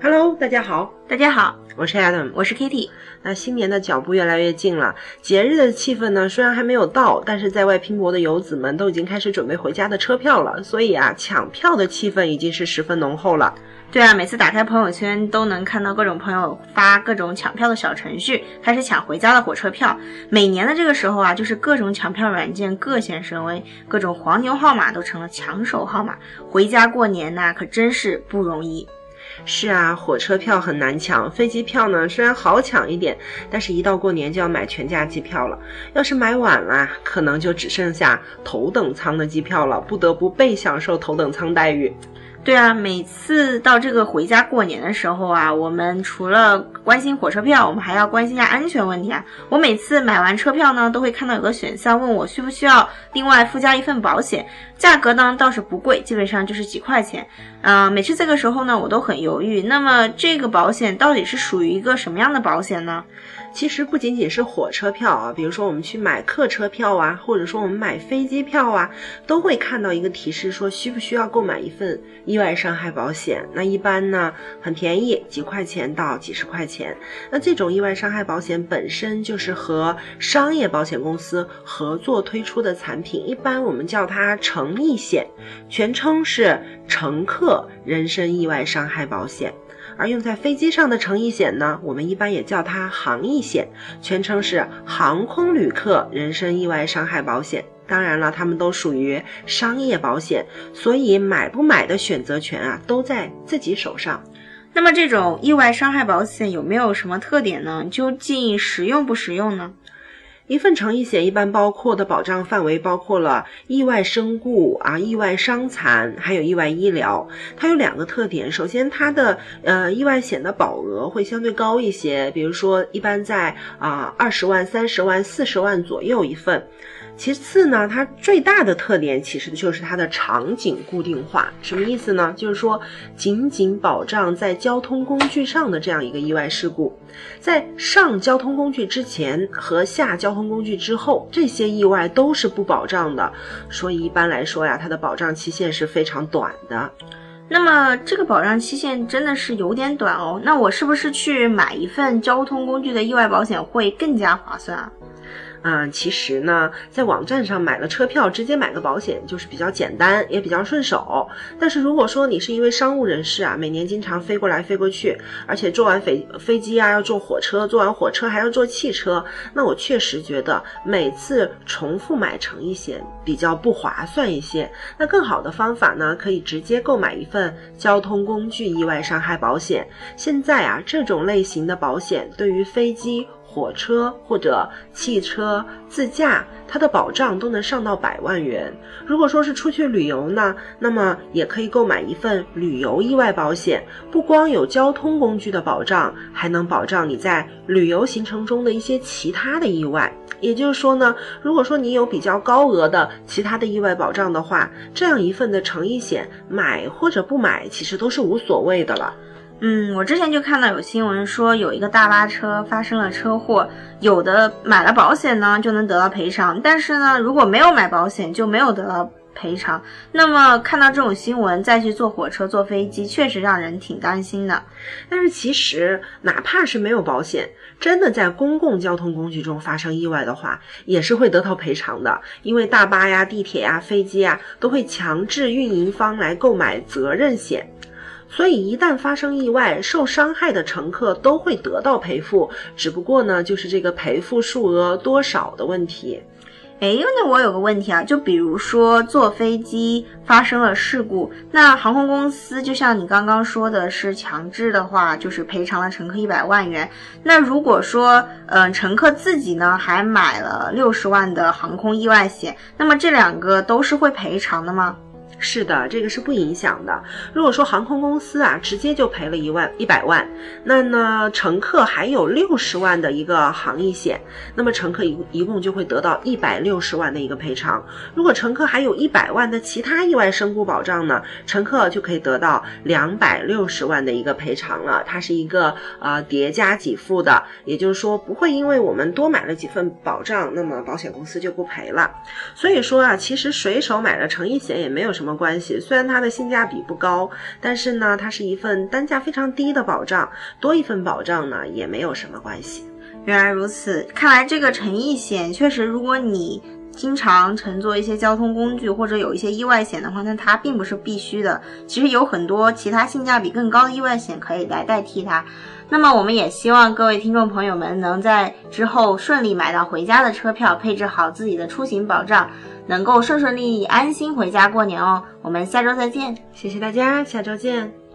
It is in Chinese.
Hello，大家好，大家好，我是 Adam，我是 Kitty。那新年的脚步越来越近了，节日的气氛呢虽然还没有到，但是在外拼搏的游子们都已经开始准备回家的车票了，所以啊，抢票的气氛已经是十分浓厚了。对啊，每次打开朋友圈都能看到各种朋友发各种抢票的小程序，开始抢回家的火车票。每年的这个时候啊，就是各种抢票软件各显神威，各种黄牛号码都成了抢手号码。回家过年呐，可真是不容易。是啊，火车票很难抢，飞机票呢虽然好抢一点，但是一到过年就要买全价机票了。要是买晚了，可能就只剩下头等舱的机票了，不得不被享受头等舱待遇。对啊，每次到这个回家过年的时候啊，我们除了关心火车票，我们还要关心一下安全问题啊。我每次买完车票呢，都会看到有个选项问我需不需要另外附加一份保险，价格呢倒是不贵，基本上就是几块钱。啊，每次这个时候呢，我都很犹豫。那么这个保险到底是属于一个什么样的保险呢？其实不仅仅是火车票啊，比如说我们去买客车票啊，或者说我们买飞机票啊，都会看到一个提示说需不需要购买一份意外伤害保险。那一般呢很便宜，几块钱到几十块钱。那这种意外伤害保险本身就是和商业保险公司合作推出的产品，一般我们叫它乘意险，全称是乘客人身意外伤害保险。而用在飞机上的乘意险呢，我们一般也叫它航意险，全称是航空旅客人身意外伤害保险。当然了，它们都属于商业保险，所以买不买的选择权啊，都在自己手上。那么这种意外伤害保险有没有什么特点呢？究竟实用不实用呢？一份诚意险一般包括的保障范围包括了意外身故啊、意外伤残，还有意外医疗。它有两个特点，首先它的呃意外险的保额会相对高一些，比如说一般在啊二十万、三十万、四十万左右一份。其次呢，它最大的特点其实就是它的场景固定化，什么意思呢？就是说仅仅保障在交通工具上的这样一个意外事故，在上交通工具之前和下交通工具之后，这些意外都是不保障的。所以一般来说呀，它的保障期限是非常短的。那么这个保障期限真的是有点短哦。那我是不是去买一份交通工具的意外保险会更加划算啊？嗯，其实呢，在网站上买了车票，直接买个保险就是比较简单，也比较顺手。但是如果说你是一位商务人士啊，每年经常飞过来飞过去，而且坐完飞飞机啊要坐火车，坐完火车还要坐汽车，那我确实觉得每次重复买乘意险比较不划算一些。那更好的方法呢，可以直接购买一份交通工具意外伤害保险。现在啊，这种类型的保险对于飞机。火车或者汽车自驾，它的保障都能上到百万元。如果说是出去旅游呢，那么也可以购买一份旅游意外保险，不光有交通工具的保障，还能保障你在旅游行程中的一些其他的意外。也就是说呢，如果说你有比较高额的其他的意外保障的话，这样一份的诚意险买或者不买，其实都是无所谓的了。嗯，我之前就看到有新闻说有一个大巴车发生了车祸，有的买了保险呢就能得到赔偿，但是呢如果没有买保险就没有得到赔偿。那么看到这种新闻再去坐火车坐飞机，确实让人挺担心的。但是其实哪怕是没有保险，真的在公共交通工具中发生意外的话，也是会得到赔偿的，因为大巴呀、地铁呀、飞机呀都会强制运营方来购买责任险。所以，一旦发生意外，受伤害的乘客都会得到赔付，只不过呢，就是这个赔付数额多少的问题。哎，那我有个问题啊，就比如说坐飞机发生了事故，那航空公司就像你刚刚说的是强制的话，就是赔偿了乘客一百万元。那如果说，嗯，乘客自己呢还买了六十万的航空意外险，那么这两个都是会赔偿的吗？是的，这个是不影响的。如果说航空公司啊直接就赔了一万一百万，那呢乘客还有六十万的一个航意险，那么乘客一一共就会得到一百六十万的一个赔偿。如果乘客还有一百万的其他意外身故保障呢，乘客就可以得到两百六十万的一个赔偿了。它是一个呃叠加给付的，也就是说不会因为我们多买了几份保障，那么保险公司就不赔了。所以说啊，其实随手买了乘意险也没有什么。么关系。虽然它的性价比不高，但是呢，它是一份单价非常低的保障，多一份保障呢也没有什么关系。原来如此，看来这个诚意险确实，如果你经常乘坐一些交通工具或者有一些意外险的话，那它并不是必须的。其实有很多其他性价比更高的意外险可以来代替它。那么我们也希望各位听众朋友们能在之后顺利买到回家的车票，配置好自己的出行保障，能够顺顺利利、安心回家过年哦。我们下周再见，谢谢大家，下周见。